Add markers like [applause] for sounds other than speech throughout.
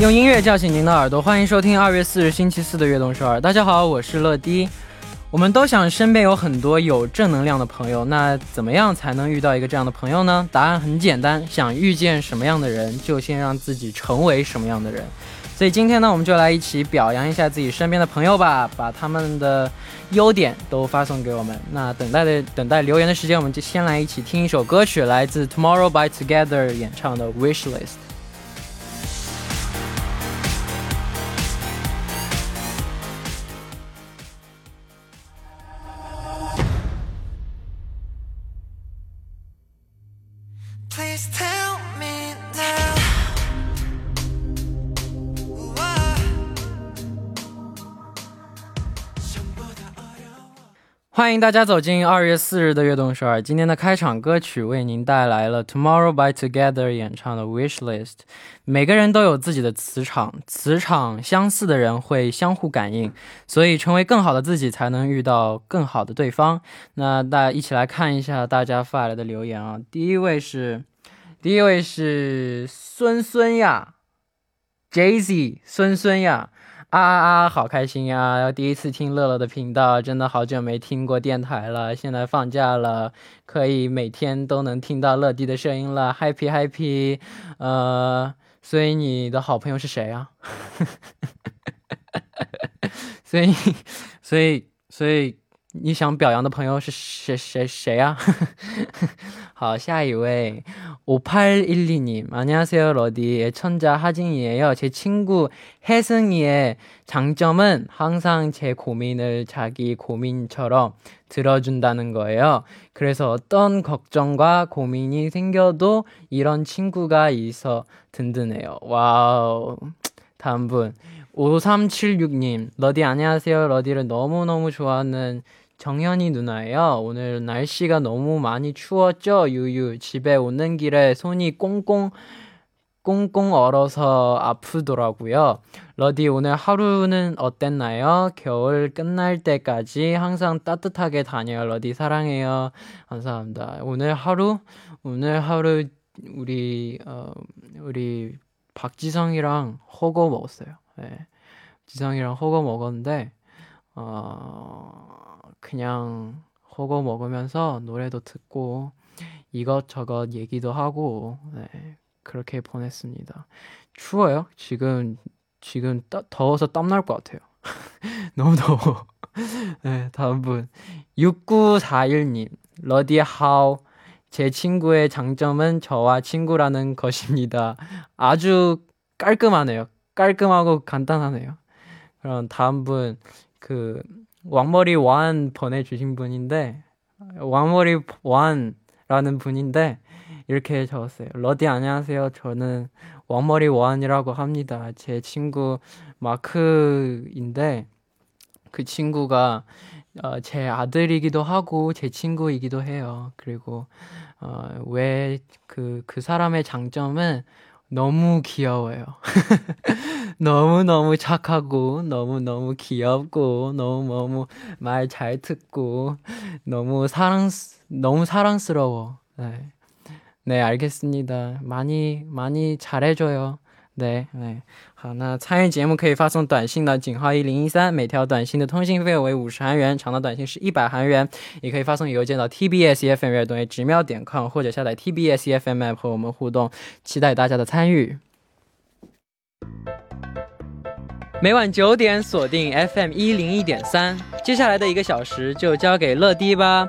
用音乐叫醒您的耳朵，欢迎收听二月四日星期四的悦动首尔。大家好，我是乐迪。我们都想身边有很多有正能量的朋友，那怎么样才能遇到一个这样的朋友呢？答案很简单，想遇见什么样的人，就先让自己成为什么样的人。所以今天呢，我们就来一起表扬一下自己身边的朋友吧，把他们的优点都发送给我们。那等待的等待留言的时间，我们就先来一起听一首歌曲，来自 Tomorrow by Together 演唱的 Wish List。欢迎大家走进二月四日的悦动首尔。今天的开场歌曲为您带来了 Tomorrow by Together 演唱的 Wish List。每个人都有自己的磁场，磁场相似的人会相互感应，所以成为更好的自己才能遇到更好的对方。那大家一起来看一下大家发来的留言啊。第一位是，第一位是孙孙呀，Jay-Z 孙孙呀。啊啊啊！好开心呀！第一次听乐乐的频道，真的好久没听过电台了。现在放假了，可以每天都能听到乐迪的声音了，happy happy。呃，所以你的好朋友是谁啊？[laughs] 所以，所以，所以。 你想表扬的朋友是谁谁谁啊？好，下一位 5812님 [laughs] 안녕하세요 러디 애천자 하진이에요. 제 친구 혜승이의 장점은 항상 제 고민을 자기 고민처럼 들어준다는 거예요. 그래서 어떤 걱정과 고민이 생겨도 이런 친구가 있어 든든해요. 와우. 다음 분 5376님, 러디 안녕하세요. 러디를 너무너무 좋아하는 정현이 누나예요. 오늘 날씨가 너무 많이 추웠죠? 유유. 집에 오는 길에 손이 꽁꽁, 꽁꽁 얼어서 아프더라고요. 러디 오늘 하루는 어땠나요? 겨울 끝날 때까지 항상 따뜻하게 다녀요. 러디 사랑해요. 감사합니다. 오늘 하루, 오늘 하루 우리, 어, 우리 박지성이랑 허거 먹었어요. 네. 지성이랑 허거 먹었는데, 어, 그냥 허거 먹으면서 노래도 듣고 이것저것 얘기도 하고 네, 그렇게 보냈습니다. 추워요? 지금 지금 따, 더워서 땀 날 것 같아요. [laughs] 너무 더워. [laughs] 네, 다음 분 6941님 러디 하우 제 친구의 장점은 저와 친구라는 것입니다. 아주 깔끔하네요. 깔끔하고 간단하네요. 그럼 다음 분 그 왕머리 완 보내주신 분인데 왕머리 완라는 분인데 이렇게 적었어요. 러디 안녕하세요. 저는 왕머리 완이라고 합니다. 제 친구 마크인데 그 친구가 어, 제 아들이기도 하고 제 친구이기도 해요. 그리고 어, 왜그그 그 사람의 장점은 너무 귀여워요. [laughs] 너무너무 착하고, 너무너무 귀엽고, 너무너무 말 잘 듣고, 너무 사랑, 너무 사랑스러워. 네. 네, 알겠습니다. 많이, 많이 잘해줘요. 对对，好，那参与节目可以发送短信到井号一零一三，每条短信的通信费为五十韩元，长的短信是一百韩元。也可以发送邮件到 tbsfm 乐动直瞄点 com，或者下载 tbsfm app 和我们互动，期待大家的参与。每晚九点锁定 FM 一零一点三，接下来的一个小时就交给乐迪吧。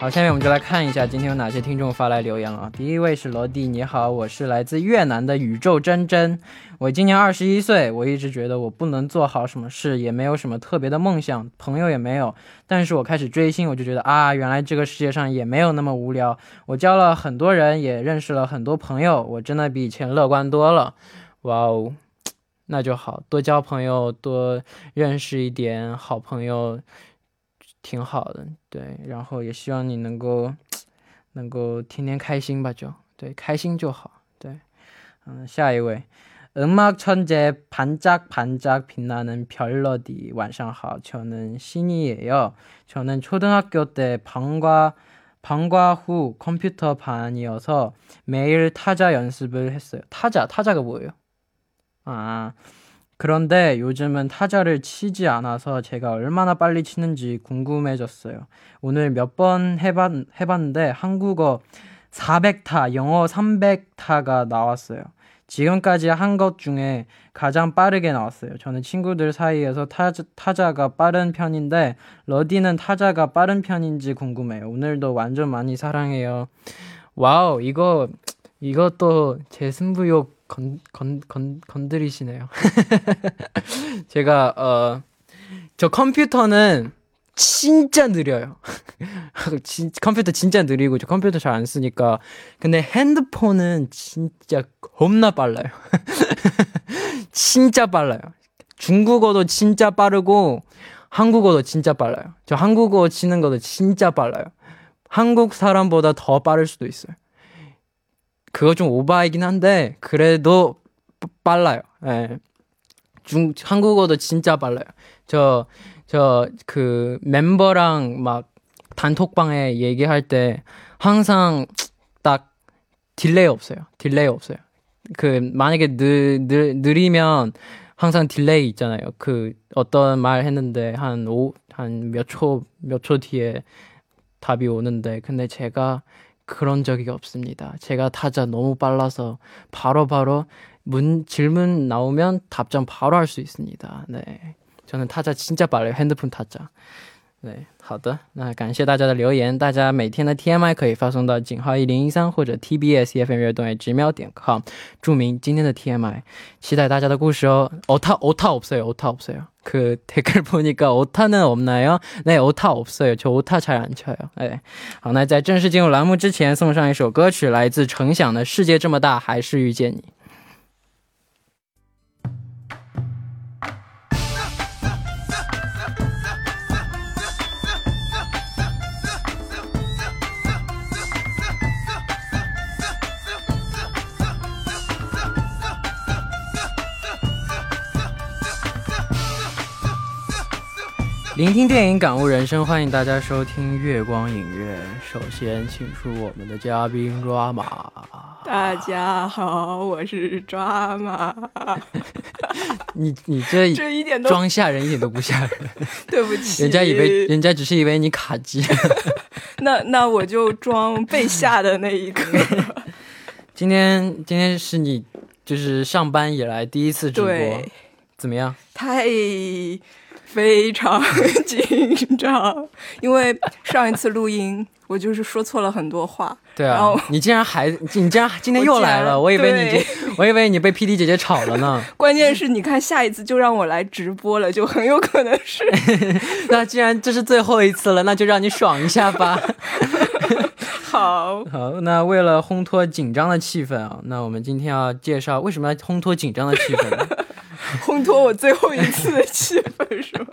好，下面我们就来看一下今天有哪些听众发来留言了。第一位是罗弟，你好，我是来自越南的宇宙真真，我今年二十一岁，我一直觉得我不能做好什么事，也没有什么特别的梦想，朋友也没有。但是我开始追星，我就觉得啊，原来这个世界上也没有那么无聊。我交了很多人，也认识了很多朋友，我真的比以前乐观多了。哇哦，那就好多交朋友，多认识一点好朋友。挺好的，对，然后也希望你能够，能够天天开心吧，就对，开心就好，对，嗯，下一位，[tsk] 음악천재반짝반짝빛나는별러 디， 晚上好，저는신이예 요， 저는초등학교때방과방과후컴퓨터반이어서매일타자연습을했어요타자타자가뭐예요아 그런데 요즘은 타자를 치지 않아서 제가 얼마나 빨리 치는지 궁금해졌어요. 오늘 몇 번 해봤, 해봤는데 한국어 400타, 영어 300타가 나왔어요. 지금까지 한 것 중에 가장 빠르게 나왔어요. 저는 친구들 사이에서 타자, 타자가 빠른 편인데 러디는 타자가 빠른 편인지 궁금해요. 오늘도 완전 많이 사랑해요. 와우, 이거 이것도 제 승부욕 건, 건, 건, 건드리시네요. [laughs] 제가, 어, 저 컴퓨터는 진짜 느려요. [laughs] 진, 컴퓨터 진짜 느리고, 저 컴퓨터 잘 안 쓰니까. 근데 핸드폰은 진짜 겁나 빨라요. [laughs] 진짜 빨라요. 중국어도 진짜 빠르고, 한국어도 진짜 빨라요. 저 한국어 치는 것도 진짜 빨라요. 한국 사람보다 더 빠를 수도 있어요. 그거 좀 오바이긴 한데 그래도 빨라요. 예. 중 한국어도 진짜 빨라요. 저 저 그 멤버랑 막 단톡방에 얘기할 때 항상 딱 딜레이 없어요. 딜레이 없어요. 그 만약에 느, 느, 느리면 항상 딜레이 있잖아요. 그 어떤 말 했는데 한 오 한 몇 초 몇 초 뒤에 답이 오는데 근데 제가 그런 적이 없습니다. 제가 타자 너무 빨라서 바로바로 바로 문, 질문 nao면 답장 바로 할 수 있습니다. 네. 저는 타자 진짜 빨라요. 핸드폰 타자. 对，好的，那感谢大家的留言。大家每天的 TMI 可以发送到井号一零一三或者 TBS EFM 乐动直瞄点 com，注明今天的 TMI，期待大家的故事哦。오타오타없어요오타없어요그댓글보니까오타는없나요네오타없어요저오타잘안쳐요哎，好，那在正式进入栏目之前，送上一首歌曲，来自程响的《世界这么大，还是遇见你》。 聆听电影，感悟人生，欢迎大家收听月光影院。首先，请出我们的嘉宾抓马。大家好，我是抓马。[laughs] 你你这 [laughs] 这一点装吓人，一点都不吓人。[laughs] 对不起，人家以为人家只是以为你卡机。那那我就装被吓的那一个。今天今天是你就是上班以来第一次直播，怎么样？太。非常 [laughs] 紧张，因为上一次录音我就是说错了很多话。对啊，你竟然还你竟然今天又来了，我以为你我以为你被 P D 姐姐炒了呢。[laughs] 关键是你看下一次就让我来直播了，就很有可能是。[laughs] 那既然这是最后一次了，那就让你爽一下吧。好好，那为了烘托紧张的气氛啊，那我们今天要介绍为什么要烘托紧张的气氛呢？[laughs] 烘托我最后一次的气氛是吧？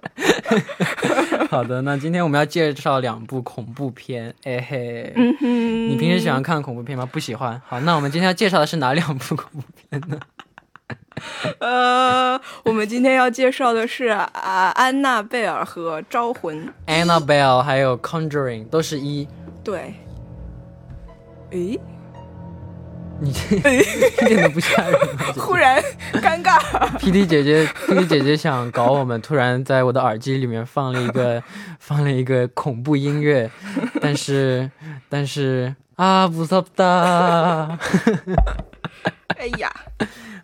[laughs] 好的，那今天我们要介绍两部恐怖片。哎嘿，你平时喜欢看恐怖片吗？不喜欢。好，那我们今天要介绍的是哪两部恐怖片呢？呃，[laughs] 我们今天要介绍的是啊，《安娜贝尔》和《招魂》。Annabelle 还有《Conjuring》都是一。对。诶。你这一点都不吓人吗？姐姐 [laughs] 忽然尴尬。[laughs] PD 姐姐，PD 姐姐想搞我们，突然在我的耳机里面放了一个放了一个恐怖音乐，但是但是啊，不错的。哎呀，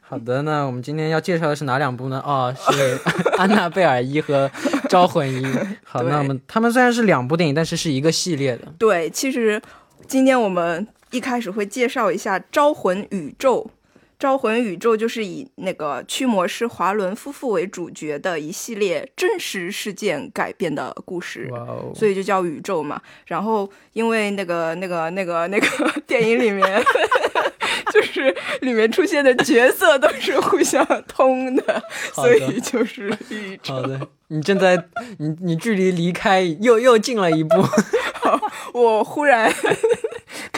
好的，那我们今天要介绍的是哪两部呢？哦，是《安娜贝尔一》和《招魂一》。好，对那我们他们虽然是两部电影，但是是一个系列的。对，其实今天我们一开始会介绍一下《招魂宇宙》。《招魂宇宙》就是以那个驱魔师华伦夫妇为主角的一系列真实事件改编的故事。哇哦！所以就叫宇宙嘛。然后因为那个那个那个那个 [laughs] 电影里面，[laughs] 就是里面出现的角色都是互相通的，的所以就是宇宙。好的，你正在你你距离离开又又近了一步。[laughs] 我忽然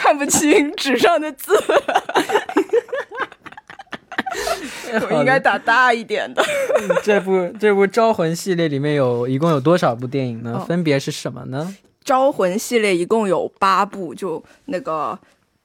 看不清纸上的字 [laughs] 了，我应该打大一点的。这部这部《招魂》系列里面有一共有多少部电影呢？哦分别是什么呢？招魂系列一共有八部，就那个。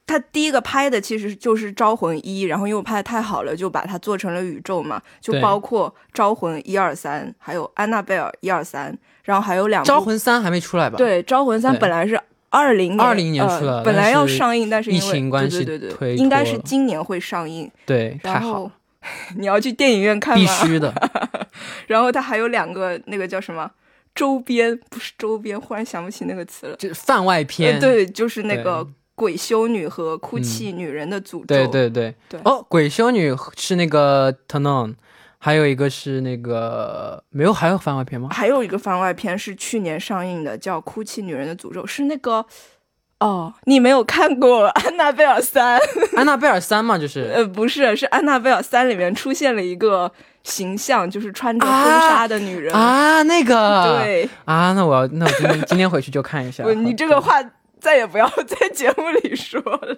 他第一个拍的其实就是《招魂一》，然后因为我拍的太好了，就把它做成了宇宙嘛，就包括《招魂》一二三，还有《安娜贝尔》一二三，然后还有两《部招魂三》还没出来吧？，对，《招魂三》本来是二零二零年出了呃，本来要上映，但是因疫情关系对对对推，应该是今年会上映。对，太好然后，[laughs] 你要去电影院看吗？必须的。[laughs] 然后它还有两个那个叫什么周边，不是周边，忽然想不起那个词了。就番外篇，呃，对，就是那个鬼修女和哭泣女人的诅咒。对对对对哦，鬼修女是那个 Tanon，还有一个是那个没有，还有番外篇吗？还有一个番外篇是去年上映的，叫《哭泣女人的诅咒》，是那个。哦，你没有看过《安娜贝尔三》？[laughs] 安娜贝尔三嘛，就是呃，不是，是《安娜贝尔三》里面出现了一个形象，就是穿着婚纱的女人。啊，那个对，啊，那我要那我今天今天回去就看一下。不，你这个话再也不要在节目里说了。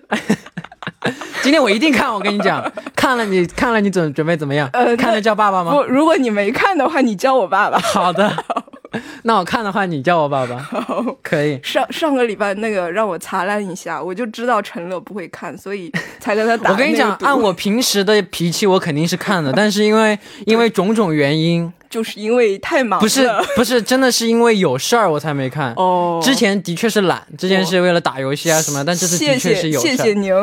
[laughs] 今天我一定看，我跟你讲，看了你看了你准准备怎么样？呃看了叫爸爸吗？不，如果你没看的话，你叫我爸爸。好的，[laughs] [laughs] 那我看的话，你叫我爸爸，[laughs] 可以。上上个礼拜那个让我擦烂一下，我就知道陈乐不会看，所以才跟他打。[laughs] 我跟你讲，按我平时的脾气，我肯定是看的，但是因为因为种种原因，就是因为太忙了，不是不是，真的是因为有事儿我才没看。哦。之前的确是懒，之前是为了打游戏啊什么，但这次的确是有。谢谢您。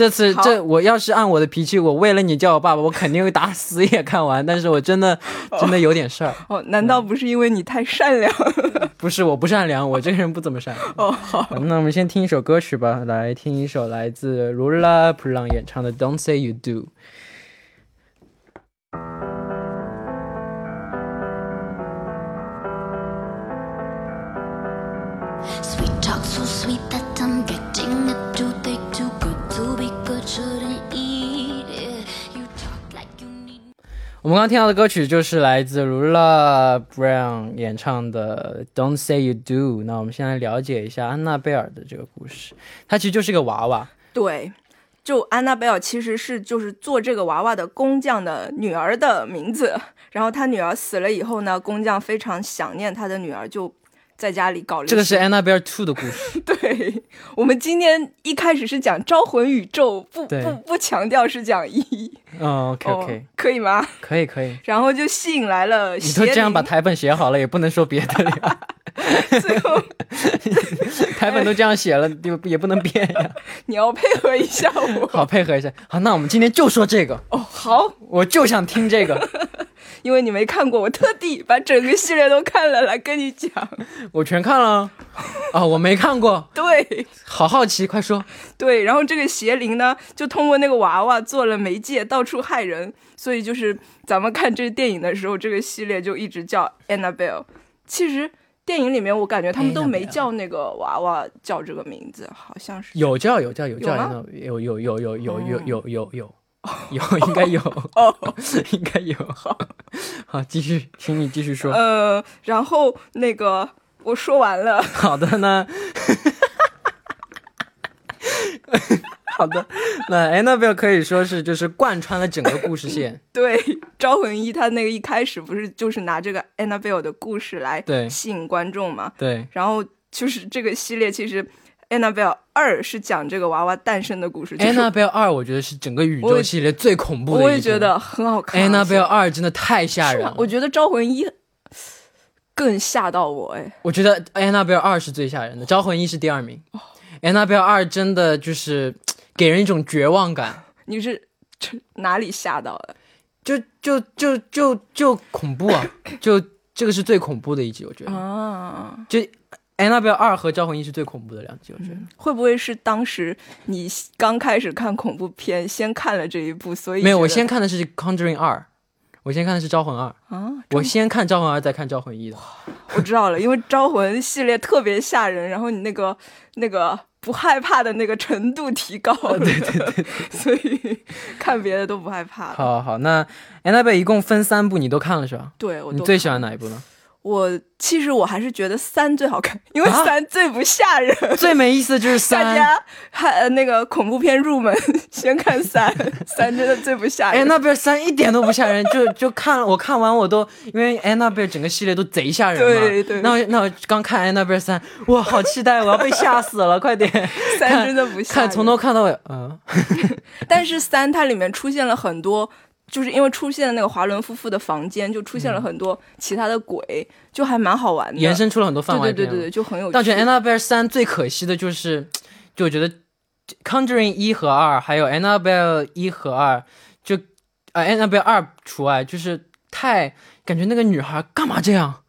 这次这我要是按我的脾气，我为了你叫我爸爸，我肯定会打死也看完。但是我真的 [laughs] 真的有点事儿，哦，难道不是因为你太善良？[laughs] 不是我不善良，我这个人不怎么善良。哦，好，那我们先听一首歌曲吧，来听一首来自卢拉普朗演唱的《Don't Say You Do》。们刚刚听到的歌曲就是来自 r u l a Brown 演唱的《Don't Say You Do》。那我们先来了解一下安娜贝尔的这个故事。她其实就是个娃娃，对。就安娜贝尔其实是就是做这个娃娃的工匠的女儿的名字，然后她女儿死了以后呢，工匠非常想念他的女儿，就在家里搞这个是 Annabelle Two 的故事。[laughs] 对，我们今天一开始是讲招魂宇宙，不不不强调是讲一，嗯，OK OK，、哦、可以吗？可以可以。然后就吸引来了你都这样把台本写好了，也不能说别的了。[laughs] 最后 [laughs] 台本都这样写了，就也不能变呀。你要配合一下我。好，配合一下。好，那我们今天就说这个，哦，好，我就想听这个。因为你没看过，我特地把整个系列都看了来跟你讲。[laughs] 我全看了。啊、我没看过，[laughs] 对 [laughs] 好好奇，快说。对，然后这个邪灵呢，就通过那个娃娃做了媒介，到处害人。所以就是咱们看这个电影的时候，这个系列就一直叫 Annabelle。其实电影里面我感觉他们都没叫那个娃娃叫这个名字，好像是有叫有叫有叫有吗有有有有有有有有 [laughs] 有应该有哦。[laughs] 应该有。好，[laughs] 好，继续，请你继续说。呃，然后那个我说完了，好的呢。好的，那 Annabelle 可以说是就是贯穿了整个故事线。对《招魂一》，他那个一开始不是就是拿这个 Annabelle 的故事来吸引观众嘛？对，然后就是这个系列，其实 Annabelle 二是讲这个娃娃诞生的故事。就是 Annabelle 二，我觉得是整个宇宙系列最恐怖的一部。我也觉得很好看。Annabelle 二真的太吓人了。我觉得招魂一更吓到我哎。我觉得 Annabelle 二是最吓人的，招魂一是第二名。Annabelle 二真的就是给人一种绝望感，[laughs] 你是这哪里吓到的？就就就就就恐怖啊！就这个是最恐怖的一集，我觉得。啊，就 Annabelle 二和招魂一是最恐怖的两集，我觉得。会不会是当时你刚开始看恐怖片，先看了这一部，所以没有，我先看的是 Conjuring 二，我先看的是招魂二，啊，我先看招魂二，再看招魂一的。我知道了，因为招魂系列特别吓人，然后你那个那个不害怕的那个程度提高了，[laughs] 对对对 [laughs] 所以看别的都不害怕了。好好好，那 Annabelle 一共分三部，你都看了是吧？对我你最喜欢哪一部呢？我其实我还是觉得三最好看，因为啊三最不吓人。最没意思的就是 [laughs] 三。大家还呃那个恐怖片入门，先看三，[laughs] 三真的最不吓人。Annabelle 三一点都不吓人，就就看我看完我都，因为 Annabelle 整个系列都贼吓人嘛。对对那我那我刚看 Annabelle 三，哇，好期待，我要被吓死了，快点！三真的不吓人。看从头看到尾，嗯，[laughs] 但是三它里面出现了很多，就是因为出现了那个华伦夫妇的房间，就出现了很多其他的鬼，就还蛮好玩的。延伸出了很多范围。对对对对对，就很有趣。但我觉得 Annabelle 三最可惜的就是，就我觉得 Conjuring 一和二，还有 Annabelle 一和二，就呃 Annabelle 二除外，就是太感觉那个女孩干嘛这样？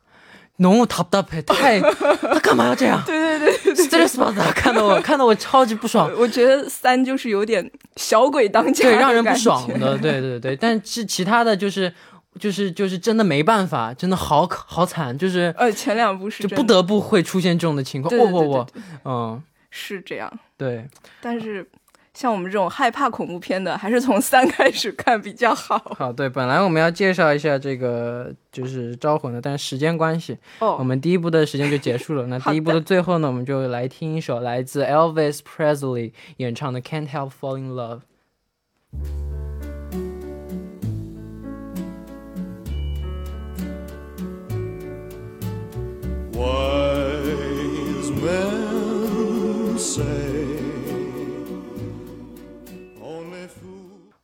浓雾塔搭配太，他干嘛要这样？对对对对这是把他看得我看得我超级不爽，我觉得三就是有点小鬼当家，对，让人不爽。的，对对对。但是其他的就是就是就是真的没办法，真的好可好惨，就是呃，前两部是就不得不会出现这种的情况。对对对我我我对，对嗯，是这样。对。但是像我们这种害怕恐怖片的，还是从三开始看比较好。好，对，本来我们要介绍一下这个就是招魂的，但是时间关系，我哦，们第一部的时间就结束了。那第一部的最后呢，我们就来听一首来自 Elvis Presley 演唱的《Can't Help Falling in Love》。Wise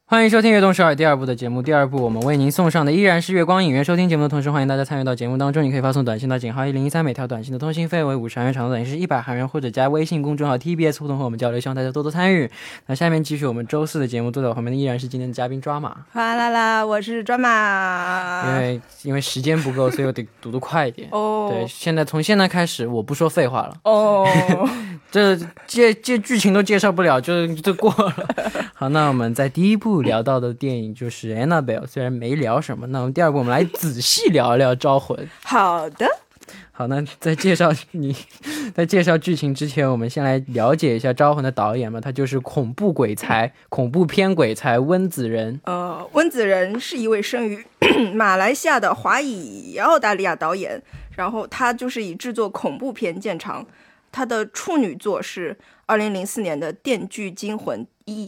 欢迎收听《悦动首尔》第二部的节目。第二部我们为您送上的依然是月光影院。收听节目的同时，欢迎大家参与到节目当中。你可以发送短信到井号一零一三，每条短信的通信费为五十韩元，长度短信是一百韩元，或者加微信公众号 TBS 互动和我们交流。希望大家多多参与。那下面继续我们周四的节目，坐在我旁边的依然是今天的嘉宾抓马。哗啦啦，我是抓马因。为因为时间不够，所以我得读得快一点。哦，对，现在从现在开始，我不说废话了。哦，这介介剧情都介绍不了，就就过了。好，那我们在第一部聊到的电影就是 Annabelle，虽然没聊什么，那我们第二部我们来仔细聊一聊《招魂》。好的，[laughs] 好，那在介绍你 [laughs] 在介绍剧情之前，我们先来了解一下《招魂》的导演吧，他就是恐怖鬼才、恐怖片鬼才温子仁。呃，温子仁是一位生于 [coughs] 马来西亚的华裔澳大利亚导演，然后他就是以制作恐怖片见长。他的处女作是二零零四年的《电锯惊魂一》，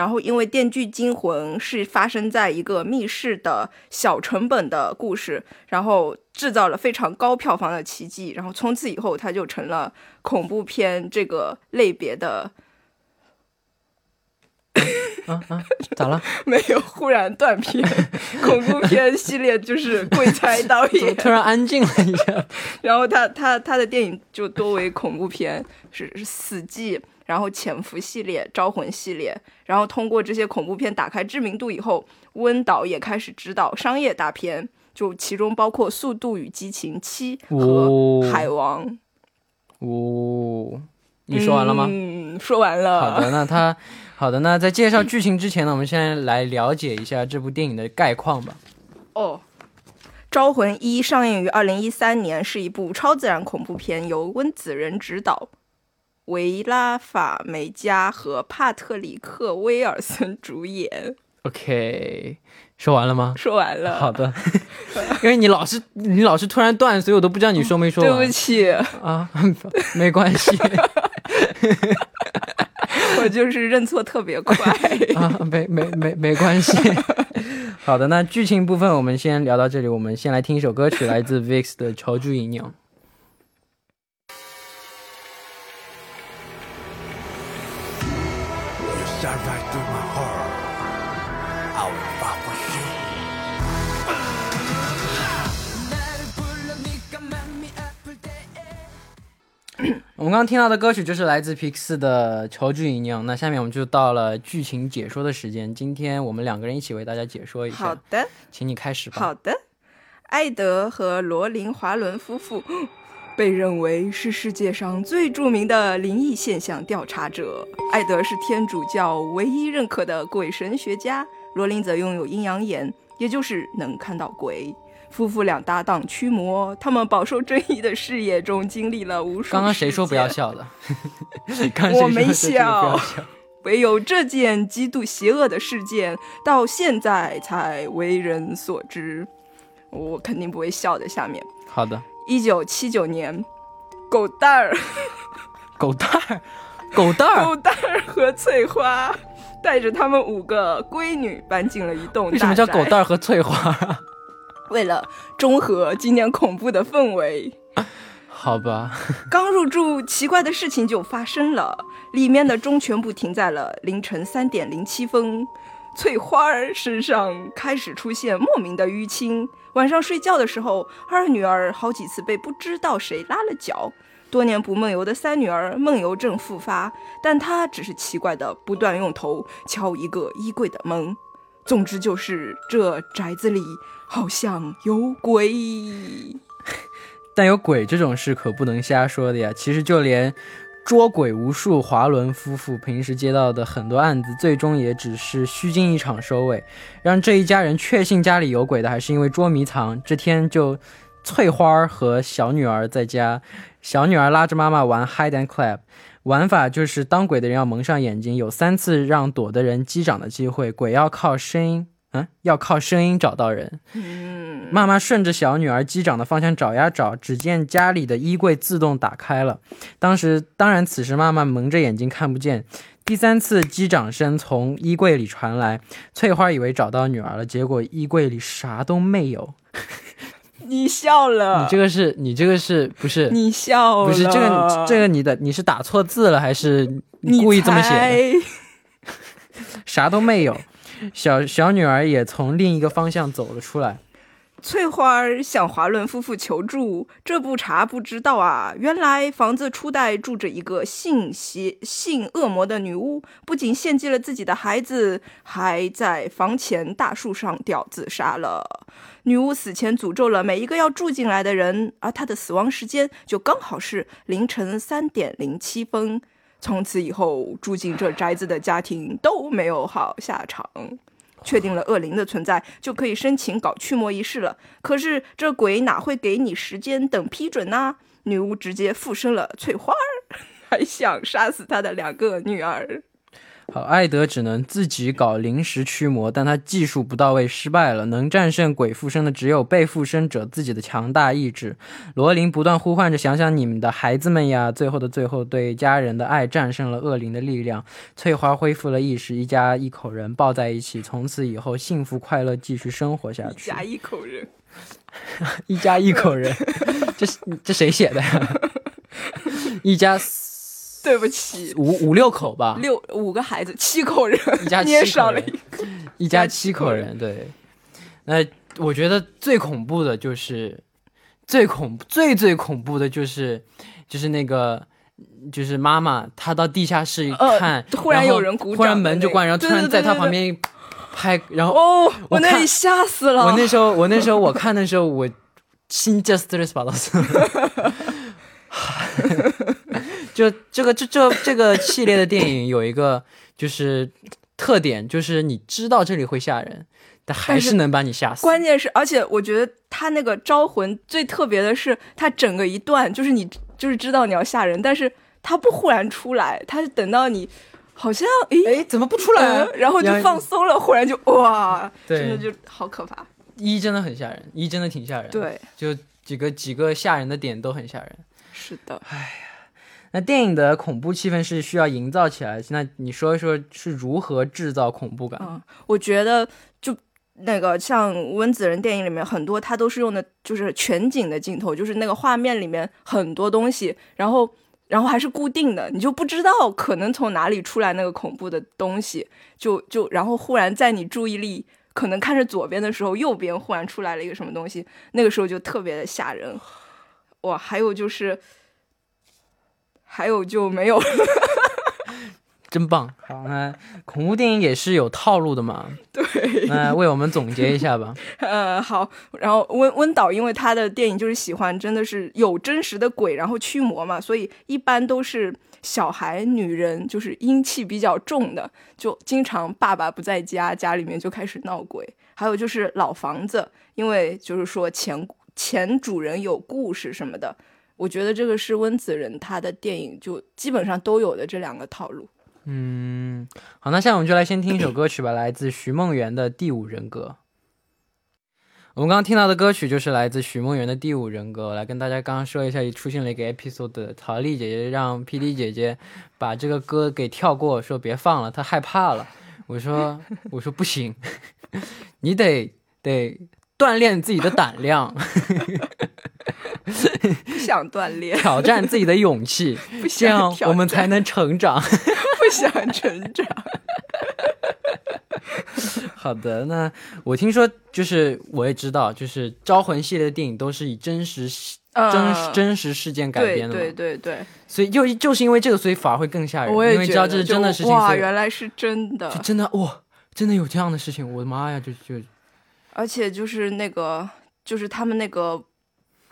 然后因为《电锯惊魂》是发生在一个密室的小成本的故事，然后制造了非常高票房的奇迹，然后从此以后它就成了恐怖片这个类别的啊啊，咋了？[laughs] 没有忽然断片，恐怖片系列就是鬼才导 [laughs] 演，突然安静了一下。[laughs] 然后他他他的电影就多为恐怖片，是是死寂，然后潜伏系列、招魂系列，然后通过这些恐怖片打开知名度以后，温导也开始指导商业大片，就其中包括《速度与激情七》和哦《海王》哦，你说完了吗？嗯，说完了。好的，那他好的，那在介绍剧情之前呢，我们先来了解一下这部电影的概况吧。哦，《招魂一》上映于二零一三年，是一部超自然恐怖片，由温子仁执导，维拉法梅加和帕特里克威尔森主演。OK，说完了吗？说完了，好的，[laughs] 因为你老是你老是突然断，所以我都不知道你说没说完。对不起，啊，没关系 [laughs] 我就是认错特别快。[laughs] 啊，没没没没关系。好的，那剧情部分我们先聊到这里，我们先来听一首歌曲，来自 VIX 的《求助饮料》。我们刚刚听到的歌曲就是来自皮克斯的《求助引领》。那下面我们就到了剧情解说的时间，今天我们两个人一起为大家解说一下，好的，请你开始吧。好的。艾德和罗琳·华伦夫妇被认为是世界上最著名的灵异现象调查者。艾德是天主教唯一认可的鬼神学家，罗琳则拥有阴阳眼，也就是能看到鬼。夫妇俩搭档驱魔，他们饱受争议的事业中经历了无数。[laughs] 刚刚谁说不要？笑的？我没笑笑。唯有这件极度邪恶的事件，到现在才为人所知。我肯定不会笑的。下面，好的，一九七九年，狗蛋儿、[laughs] 狗蛋儿，狗蛋儿，狗蛋儿和翠花带着他们五个闺女搬进了一栋为什么叫狗蛋儿和翠花啊？为了中和今年恐怖的氛围，好吧，刚入住，奇怪的事情就发生了。里面的钟全部停在了凌晨三点零七分。翠花儿身上开始出现莫名的淤青。晚上睡觉的时候，二女儿好几次被不知道谁拉了脚。多年不梦游的三女儿梦游症复发，但她只是奇怪的不断用头敲一个衣柜的门。总之就是这宅子里好像有鬼。[laughs] 但有鬼这种事可不能瞎说的呀。其实就连捉鬼无数华伦夫妇平时接到的很多案子，最终也只是虚惊一场收尾。让这一家人确信家里有鬼的，还是因为捉迷藏。这天就翠花儿和小女儿在家，小女儿拉着妈妈玩 hide and clap。玩法就是当鬼的人要蒙上眼睛，有三次让躲的人击掌的机会，鬼要靠声音，嗯，要靠声音找到人。嗯，妈妈顺着小女儿击掌的方向找呀找，只见家里的衣柜自动打开了。当时，当然此时妈妈蒙着眼睛看不见。第三次击掌声从衣柜里传来，翠花以为找到女儿了，结果衣柜里啥都没有。你笑了，你这个是你这个是不是？你笑了，不是这个这个你的你是打错字了还是你故意这么写的？[laughs] 啥都没有。小小女儿也从另一个方向走了出来。翠花儿向华伦夫妇求助，这不查不知道啊！原来房子初代住着一个性邪性恶魔的女巫，不仅献祭了自己的孩子，还在房前大树上吊自杀了。女巫死前诅咒了每一个要住进来的人，而她的死亡时间就刚好是凌晨三点零七分。从此以后，住进这宅子的家庭都没有好下场。确定了恶灵的存在，就可以申请搞驱魔仪式了。可是这鬼哪会给你时间等批准呢？女巫直接附身了翠花儿，还想杀死她的两个女儿。好，艾德只能自己搞临时驱魔，但他技术不到位，失败了。能战胜鬼附身的只有被附身者自己的强大意志。罗琳不断呼唤着：“想想你们的孩子们呀！”最后的最后，对家人的爱战胜了恶灵的力量。翠花恢复了意识，一家一口人抱在一起，从此以后幸福快乐继续生活下去一。家一口人，[laughs] 一家一口人，这是这谁写的呀？[laughs] 一家四对不起，[laughs] 五五六口吧，六五个孩子，七口人，[laughs] 一家七口人，一家七口人，对。那我觉得最恐怖的就是最恐，最最恐怖的就是就是那个，就是妈妈，她到地下室一看，突然有人鼓掌，门就关，然后突然在她旁边拍，然后哦，我那里吓死了。我那时候我那时候我看的时候，我心 just r e s p o n s。哈哈哈。[laughs] 就这个这这这个系列的电影有一个就是特点，就是你知道这里会吓人，但还是是能把你吓死。关键是，而且我觉得他那个招魂最特别的是，他整个一段就是你就是知道你要吓人，但是他不忽然出来，他是等到你好像诶哎，怎么不出来？然后就放松了，忽然就哇，真的就好可怕。一真的很吓人，一真的挺吓人。，对，就几个几个吓人的点都很吓人。是的，那电影的恐怖气氛是需要营造起来，那你说一说是如何制造恐怖感？嗯，我觉得就那个像温子仁电影里面很多，他都是用的就是全景的镜头，就是那个画面里面很多东西，然后然后还是固定的，你就不知道可能从哪里出来那个恐怖的东西，就就然后忽然在你注意力可能看着左边的时候，右边忽然出来了一个什么东西，那个时候就特别的吓人。哇，还有就是，还有就没有了。[laughs] 真棒。好，那恐怖电影也是有套路的嘛？[laughs] 对，那为我们总结一下吧。[laughs] 呃，好，然后温温导因为他的电影就是喜欢真的是有真实的鬼，然后驱魔嘛，所以一般都是小孩、女人，就是阴气比较重的，就经常爸爸不在家，家里面就开始闹鬼。还有就是老房子，因为就是说前前主人有故事什么的，我觉得这个是温子仁他的电影就基本上都有的这两个套路。嗯，好，那现在我们就来先听一首歌曲吧，来自徐梦圆的《第五人格》。我们刚刚听到的歌曲就是来自徐梦圆的《第五人格》。我来跟大家刚刚说一下，出现了一个 episode，陶丽姐姐让 PD 姐姐把这个歌给跳过，说别放了，她害怕了。我说我说不行，[laughs] 你得得锻炼自己的胆量，不想锻炼，挑战自己的勇气，不这样想我们才能成长。[laughs] 不想成长。好的，那我听说就是我也知道，就是《招魂》系列的电影都是以真实嗯。真真实事件改编的嘛，对对对，所以就就是因为这个，所以反而会更吓人，我也因为知道这是真的事情，哇，原来是真的。就。真的哇，真的有这样的事情，我的妈呀，就就而且就是那个，就是他们那个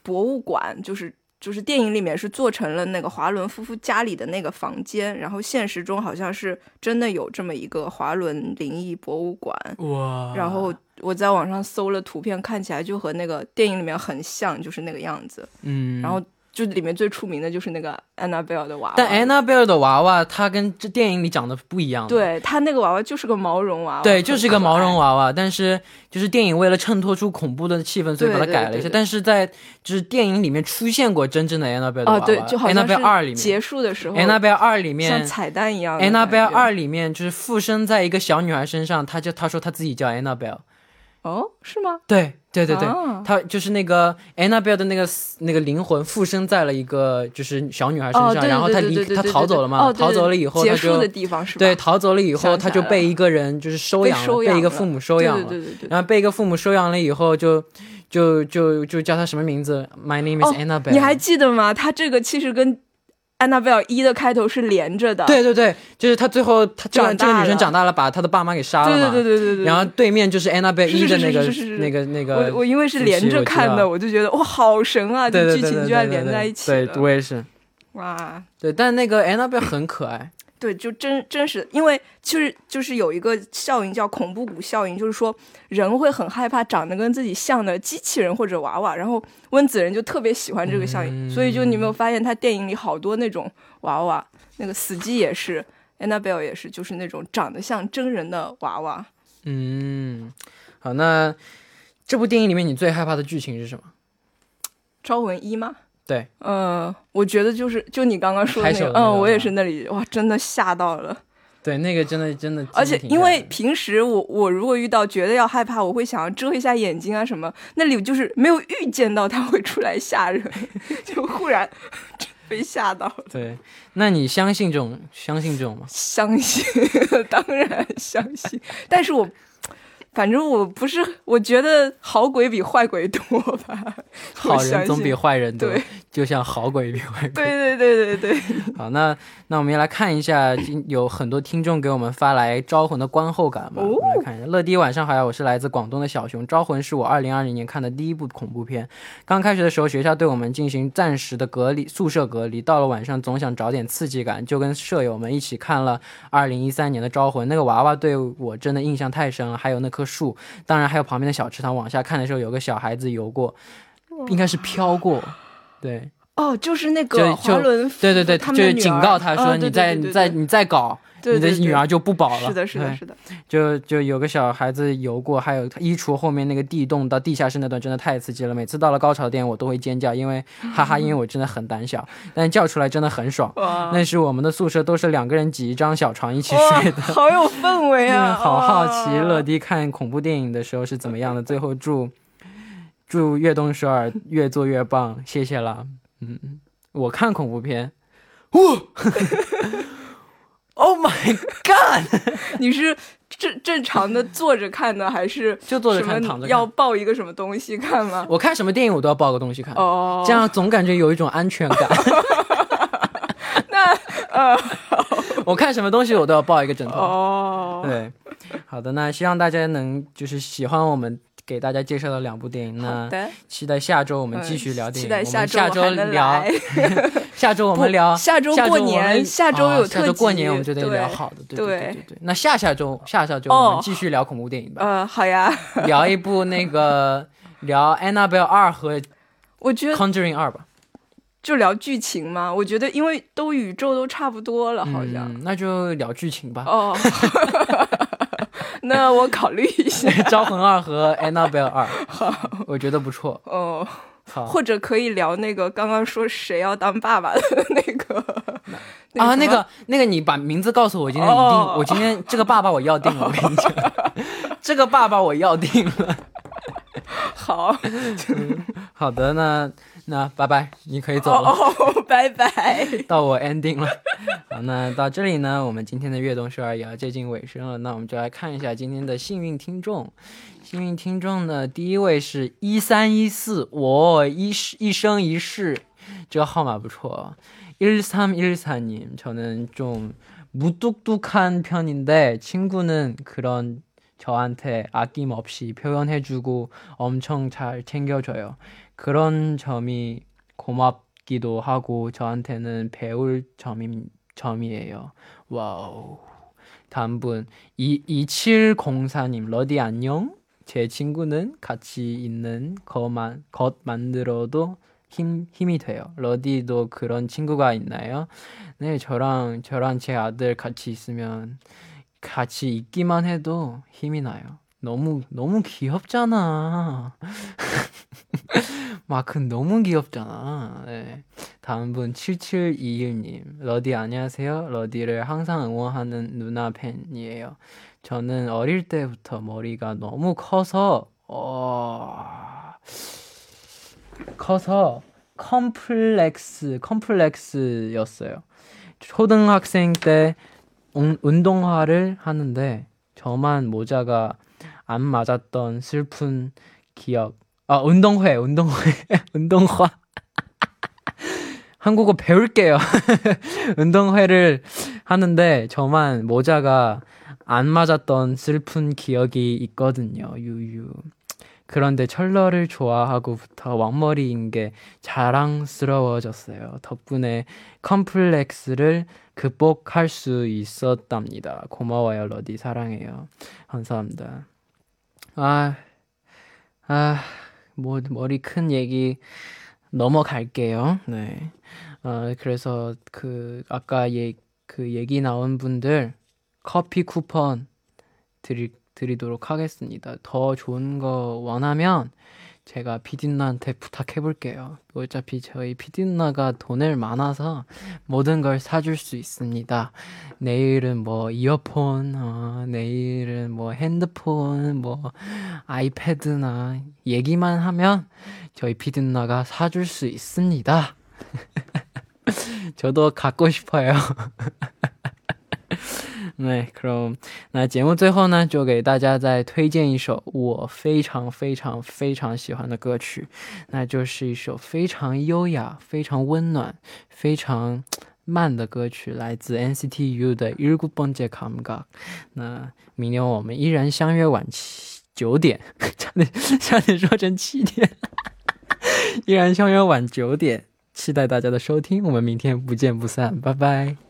博物馆，就是就是电影里面是做成了那个华伦夫妇家里的那个房间，然后现实中好像是真的有这么一个华伦灵异博物馆。哇，然后我在网上搜了图片，看起来就和那个电影里面很像，就是那个样子。嗯，然后就里面最出名的就是那个安娜贝尔的娃娃，但安娜贝尔的娃娃，它跟这电影里讲的不一样，。对它那个娃娃就是个毛绒娃娃，对，就是一个毛绒。娃娃，但是就是电影为了衬托出恐怖的气氛，所以把它改了一下。对对但是在就是电影里面出现过真正的安娜贝尔的娃哦，娃，对，就好安娜像贝尔二里面，结束的时候，安娜贝尔二里面像，彩蛋一样的安娜贝尔感觉二里面就是附身在一个小女孩身上，她就她说她自己叫安娜贝尔，哦，是吗？对对对对，啊她就是那个 Annabelle 的那个那个灵魂附身在了一个就是小女孩身哦，上，对然后她离她对对对对逃走了嘛，哦，逃走了以后她就结束的地方是吧？对逃走了以后，想起她就被一个人就是收养被一个父母收养了，对对对对对。然后被一个父母收养了以后就。就就就叫他什么名字？My name is 哦 Annabelle、你还记得吗？他这个其实跟安娜贝尔一的开头是连着的。对对对，就是她最后她这个这个女生长大了把她的爸妈给杀了嘛。对对对对对对。然后对面就是 Annabelle 是一的那个那个那个我我因为是连着看的，我我就觉得哇，好神啊！对这剧情居然连在一起对，我也是。哇，对，但那个 Annabelle 很可爱。对，就真真实，因为就是就是有一个效应叫恐怖谷效应，就是说人会很害怕长得跟自己像的机器人或者娃娃，然后温子仁就特别喜欢这个效应，所以就你没有发现他电影里好多那种娃娃，那个死机也是，Annabelle 也是，就是那种长得像真人的娃娃。嗯，好，那这部电影里面你最害怕的剧情是什么？招魂一吗？对，呃，我觉得就是就你刚刚说的那个，嗯，我也是那里哇，真的吓到了。对，那个真的真的，而且因为平时我我如果遇到觉得要害怕，我会想要遮一下眼睛啊什么，那里就是没有预见到他会出来吓人，[laughs] 就忽然被吓到了。对，那你相信这种相信这种吗？相信，[laughs] 当然相信，但是我。反正我不是，我觉得好鬼比坏鬼多吧。好人总比坏人多对，就像好鬼比坏鬼。对对对对对，[laughs] 好，那那我们也来看一下，今有很多听众给我们发来《招魂》的观后感嘛。哦我们来看一下。乐迪晚上好呀，我是来自广东的小熊。《招魂》是我二零二零年看的第一部恐怖片。刚开学的时候，学校对我们进行暂时的隔离，宿舍隔离。到了晚上，总想找点刺激感，就跟舍友们一起看了二零一三年的《招魂》。那个娃娃对我真的印象太深了，还有那棵树，当然还有旁边的小池塘。往下看的时候，有个小孩子游过，应该是飘过。对，哦，就是那个华就伦对对对，就警告他说：“哦对你再对对对你再你再搞，你的对对对女儿就不保了。”是的，是的，是的，就就有个小孩子游过，还有衣橱后面那个地洞到地下室那段真的太刺激了。每次到了高潮点，我都会尖叫，因为哈哈，因为我真的很胆小，但叫出来真的很爽。哇那时我们的宿舍都是两个人挤一张小床一起睡的。好有氛围啊！[laughs] 好好奇乐迪看恐怖电影的时候是怎么样的。最后祝祝悦动首尔越做越棒，谢谢啦。嗯，我看恐怖片，[laughs] Oh my god！[laughs] 你是正正常的坐着看的，还是就坐着看躺着要抱一个什么东西看吗？我看什么电影我都要抱个东西看，哦，这样总感觉有一种安全感。[laughs] 那呃我看什么东西我都要抱一个枕头。哦，对，好的，那希望大家能就是喜欢我们给大家介绍了两部电影。好那，期待下周我们继续聊嗯电影。期待下我们下周聊，[laughs] 下周我们聊下周过年下周有哦下周过年我们就得聊好的，对对对对。那下下周下下周哦我们继续聊恐怖电影吧，呃，好呀，[laughs] 聊一部那个聊 Annabelle 二和我觉得 Conjuring 二吧。就聊剧情嘛，我觉得因为都宇宙都差不多了，好像。嗯，那就聊剧情吧。哦，[laughs] [laughs] 那我考虑一下。[laughs] 招魂二和 Annabelle 二，我觉得不错。哦，好。或者可以聊那个刚刚说谁要当爸爸的那个啊，那个那个，你把名字告诉我，我今天一定，哦。我今天这个爸爸我要定了，我跟你讲，[laughs] 这个爸爸我要定了。好。好的，那那拜拜，你可以走了，哦，[laughs] 拜拜。[laughs] 到我 ending 了。[laughs] 好，那到这里呢，我们今天的悦动十二也要接近尾声了，那我们就来看一下今天的幸运听众。幸运听众呢，第一位是一三一四，我一世一生一世，这个号码不错。1314님, 저는 좀 무뚝뚝한 편인데 친구는 그런 저한테 아낌없이 표현해주고 엄청 잘 챙겨줘요. 그런 점이 고맙기도 하고 저한테는 배울 점임, 점이에요. 와우. 다음 분, 2, 2704님, 러디 안녕? 제 친구는 같이 있는 것만, 것 만들어도 힘, 힘이 돼요. 러디도 그런 친구가 있나요? 네, 저랑, 저랑 제 아들 같이 있으면 같이 있기만 해도 힘이 나요. 너무, 너무 귀엽잖아. [laughs] 마크 너무 귀엽잖아. 네. 다음 분 7721님. 러디 안녕하세요. 러디를 항상 응원하는 누나 팬이에요. 저는 어릴 때부터 머리가 너무 커서, 어, 커서 컴플렉스, 컴플렉스였어요. 초등학생 때 운- 운동화를 하는데 저만 모자가 안 맞았던 슬픈 기억. 아, 운동회, 운동회, [laughs] 운동화. 한국어 배울게요. [laughs] 운동회를 하는데 저만 모자가 안 맞았던 슬픈 기억이 있거든요. 유유. 그런데 철러를 좋아하고부터 왕머리인 게 자랑스러워졌어요. 덕분에 컴플렉스를 극복할 수 있었답니다. 고마워요, 러디. 사랑해요. 감사합니다. 아, 아, 뭐, 머리 큰 얘기 넘어갈게요. 네. 어, 그래서 그, 아까 예, 그 얘기 나온 분들 커피 쿠폰 드리, 드리도록 하겠습니다. 더 좋은 거 원하면 제가 피디누나한테 부탁해 볼게요. 어차피 저희 피디누나가 돈을 많아서 모든 걸 사줄 수 있습니다. 내일은 뭐 이어폰, 어, 내일은 뭐 핸드폰, 뭐 아이패드나 얘기만 하면 저희 피디누나가 사줄 수 있습니다. [laughs] 저도 갖고 싶어요. [laughs] 对，Chrome。那节目最后呢，就给大家再推荐一首我非常非常非常喜欢的歌曲，那就是一首非常优雅、非常温暖、非常慢的歌曲，来自 NCT U 的《일곱번째감각》。那明年我们依然相约晚七九点，差点差点说成七点，依然相约晚九点，期待大家的收听，我们明天不见不散，拜拜。